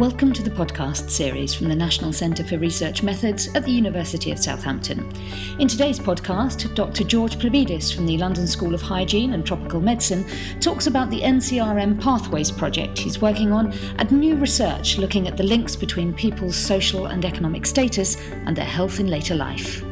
Welcome to the podcast series from the National Centre for Research Methods at the University of Southampton. In today's podcast, Dr. George Ploubidis from the London School of Hygiene and Tropical Medicine talks about the NCRM Pathways project he's working on and new research looking at the links between people's social and economic status and their health in later life.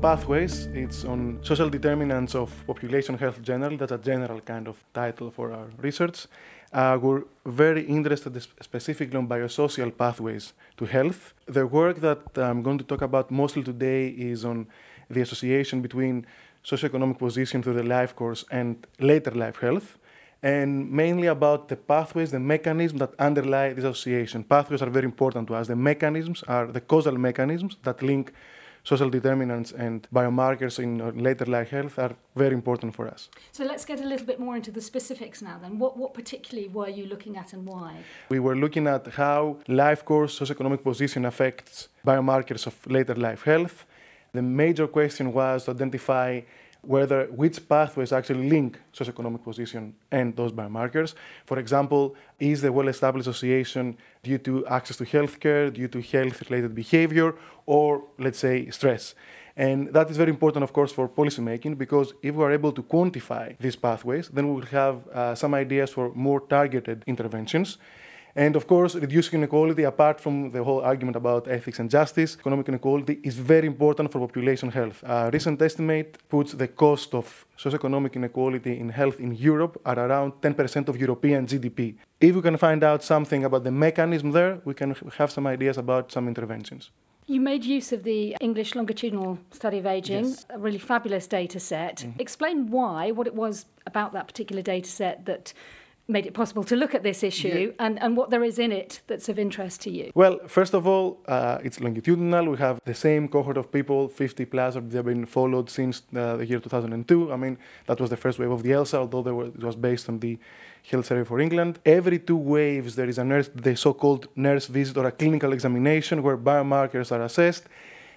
Pathways, it's on social determinants of population health generally. That's a general kind of title for our research. Uh, we're very interested specifically on biosocial pathways to health. The work that I'm going to talk about mostly today is on the association between socioeconomic position through the life course and later life health, and mainly about the pathways, the mechanisms that underlie this association. Pathways are very important to us. The mechanisms are the causal mechanisms that link social determinants and biomarkers in later life health are very important for us. So let's get a little bit more into the specifics now then. What, what particularly were you looking at and why? We were looking at how life course socioeconomic position affects biomarkers of later life health. The major question was to identify whether which pathways actually link socioeconomic position and those biomarkers. For example, is the well-established association due to access to healthcare, due to health-related behavior, or let's say stress? And that is very important, of course, for policymaking because if we are able to quantify these pathways, then we will have uh, some ideas for more targeted interventions. And of course, reducing inequality, apart from the whole argument about ethics and justice, economic inequality is very important for population health. A recent estimate puts the cost of socioeconomic inequality in health in Europe at around 10% of European GDP. If we can find out something about the mechanism there, we can have some ideas about some interventions. You made use of the English longitudinal study of aging, yes. a really fabulous data set. Mm-hmm. Explain why, what it was about that particular data set that made it possible to look at this issue yeah. and, and what there is in it that's of interest to you? Well, first of all, uh, it's longitudinal. We have the same cohort of people, 50 plus, they've been followed since uh, the year 2002. I mean, that was the first wave of the ELSA, although were, it was based on the Health Survey for England. Every two waves, there is a nurse, the so-called nurse visit or a clinical examination where biomarkers are assessed.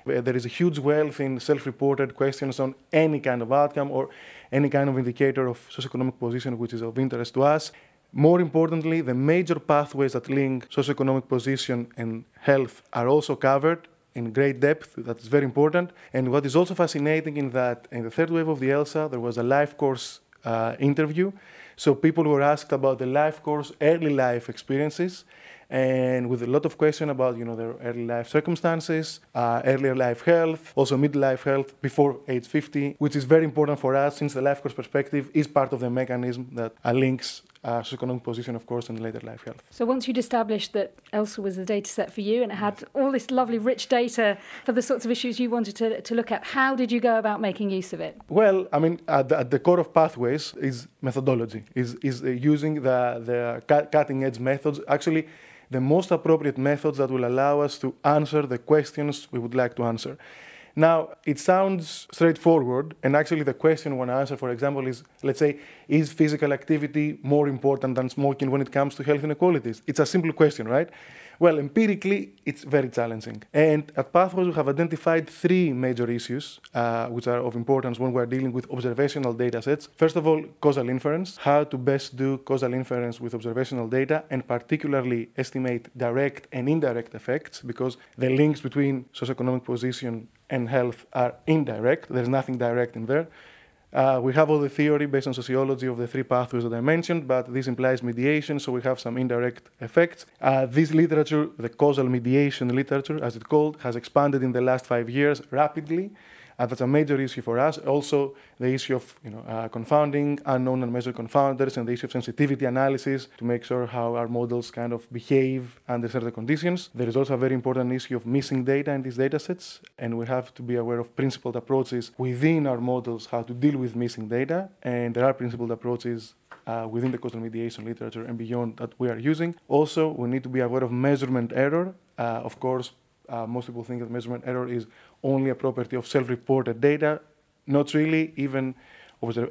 There is a huge wealth in self-reported questions on any kind of outcome or any kind of indicator of socioeconomic position which is of interest to us. More importantly, the major pathways that link socioeconomic position and health are also covered in great depth. That is very important. And what is also fascinating in that in the third wave of the ELSA, there was a life course uh, interview. So people were asked about the life course, early life experiences, and with a lot of question about you know their early life circumstances, uh, earlier life health, also midlife health before age 50, which is very important for us since the life course perspective is part of the mechanism that uh, links uh, socioeconomic position, of course, and later life health. So once you'd established that ELSA was the data set for you and it had all this lovely rich data for the sorts of issues you wanted to, to look at, how did you go about making use of it? Well, I mean, at the, at the core of pathways is methodology, is, is using the, the cutting edge methods. Actually, the most appropriate methods that will allow us to answer the questions we would like to answer. Now, it sounds straightforward, and actually, the question to answer, for example, is let's say, is physical activity more important than smoking when it comes to health inequalities? It's a simple question, right? Well, empirically, it's very challenging. And at Pathways, we have identified three major issues uh, which are of importance when we're dealing with observational data sets. First of all, causal inference, how to best do causal inference with observational data, and particularly estimate direct and indirect effects, because the links between socioeconomic position and health are indirect. There's nothing direct in there. Uh, we have all the theory based on sociology of the three pathways that I mentioned, but this implies mediation, so we have some indirect effects. Uh, this literature, the causal mediation literature, as it's called, has expanded in the last five years rapidly. Uh, that's a major issue for us. Also, the issue of you know, uh, confounding, unknown and measured confounders, and the issue of sensitivity analysis to make sure how our models kind of behave under certain conditions. There is also a very important issue of missing data in these data sets, and we have to be aware of principled approaches within our models how to deal with missing data. And there are principled approaches uh, within the causal mediation literature and beyond that we are using. Also, we need to be aware of measurement error. Uh, of course, uh, most people think that measurement error is only a property of self-reported data. Not really. Even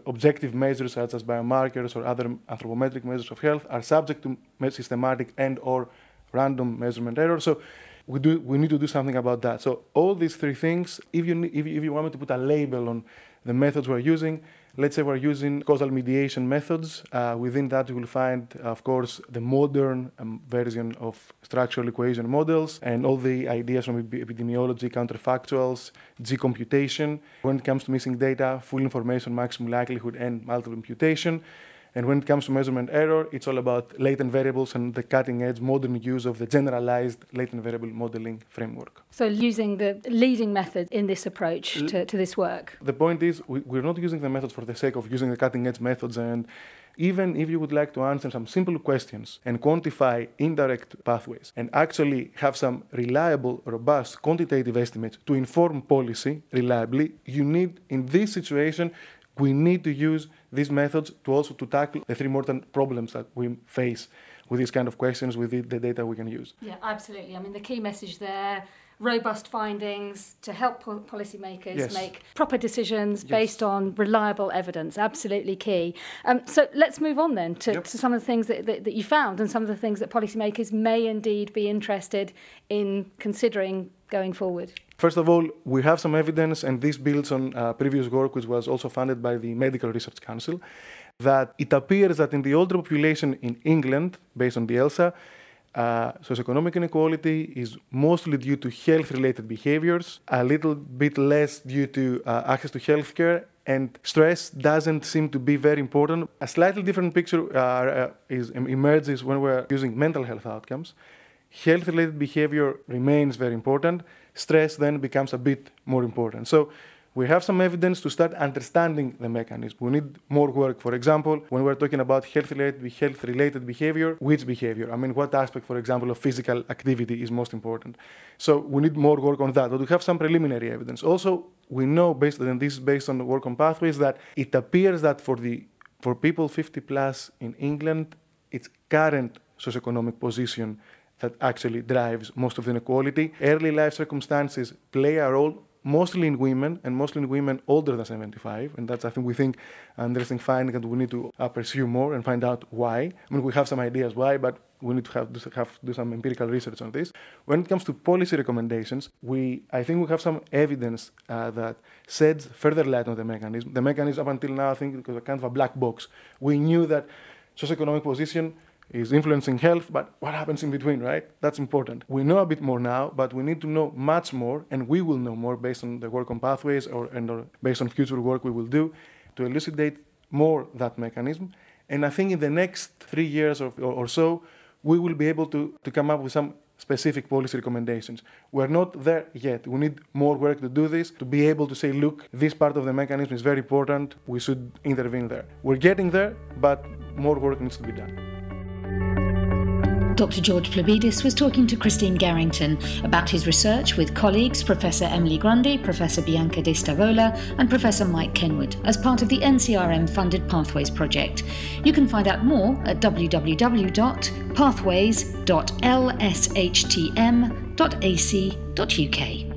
objective measures such as biomarkers or other anthropometric measures of health are subject to systematic and or random measurement error. So we, do, we need to do something about that. So all these three things, if you, if, you, if you want me to put a label on the methods we're using, Let's say we're using causal mediation methods. Uh, within that, you will find, of course, the modern um, version of structural equation models and all the ideas from epidemiology, counterfactuals, G computation. When it comes to missing data, full information, maximum likelihood, and multiple imputation. And when it comes to measurement error, it's all about latent variables and the cutting edge modern use of the generalized latent variable modeling framework. So, using the leading method in this approach to, to this work? The point is, we, we're not using the methods for the sake of using the cutting edge methods. And even if you would like to answer some simple questions and quantify indirect pathways and actually have some reliable, robust quantitative estimates to inform policy reliably, you need, in this situation, we need to use these methods to also to tackle the three important problems that we face with these kind of questions with the, the data we can use. Yeah, absolutely. I mean, the key message there robust findings to help policymakers yes. make proper decisions yes. based on reliable evidence. Absolutely key. Um, so let's move on then to, yep. to some of the things that, that, that, you found and some of the things that policymakers may indeed be interested in considering going forward. First of all, we have some evidence, and this builds on uh, previous work, which was also funded by the Medical Research Council, that it appears that in the older population in England, based on the ELSA, uh, socioeconomic inequality is mostly due to health related behaviors, a little bit less due to uh, access to healthcare, and stress doesn't seem to be very important. A slightly different picture uh, uh is, emerges when we're using mental health outcomes. Health related behavior remains very important. Stress then becomes a bit more important. So we have some evidence to start understanding the mechanism. We need more work. For example, when we're talking about health-related, health-related behavior, which behavior? I mean, what aspect, for example, of physical activity is most important? So we need more work on that. But we have some preliminary evidence. Also, we know, based on this, based on the work on pathways, that it appears that for the for people 50 plus in England, its current socioeconomic position that actually drives most of the inequality. Early life circumstances play a role mostly in women and mostly in women older than 75. And that's, I think, we think an interesting finding that we need to uh, pursue more and find out why. I mean, we have some ideas why, but we need to have, to have do some empirical research on this. When it comes to policy recommendations, we I think we have some evidence uh, that sheds further light on the mechanism. The mechanism up until now, I think, was a kind of a black box. We knew that socioeconomic position is influencing health, but what happens in between, right? That's important. We know a bit more now, but we need to know much more, and we will know more based on the work on pathways or, and or based on future work we will do to elucidate more that mechanism. And I think in the next three years or, or, or so, we will be able to, to come up with some specific policy recommendations. We're not there yet. We need more work to do this, to be able to say, look, this part of the mechanism is very important, we should intervene there. We're getting there, but more work needs to be done. Dr. George Ploubidis was talking to Christine Garrington about his research with colleagues Professor Emily Grundy, Professor Bianca De Stavola, and Professor Mike Kenward as part of the NCRM funded Pathways project. You can find out more at www.pathways.lshtm.ac.uk.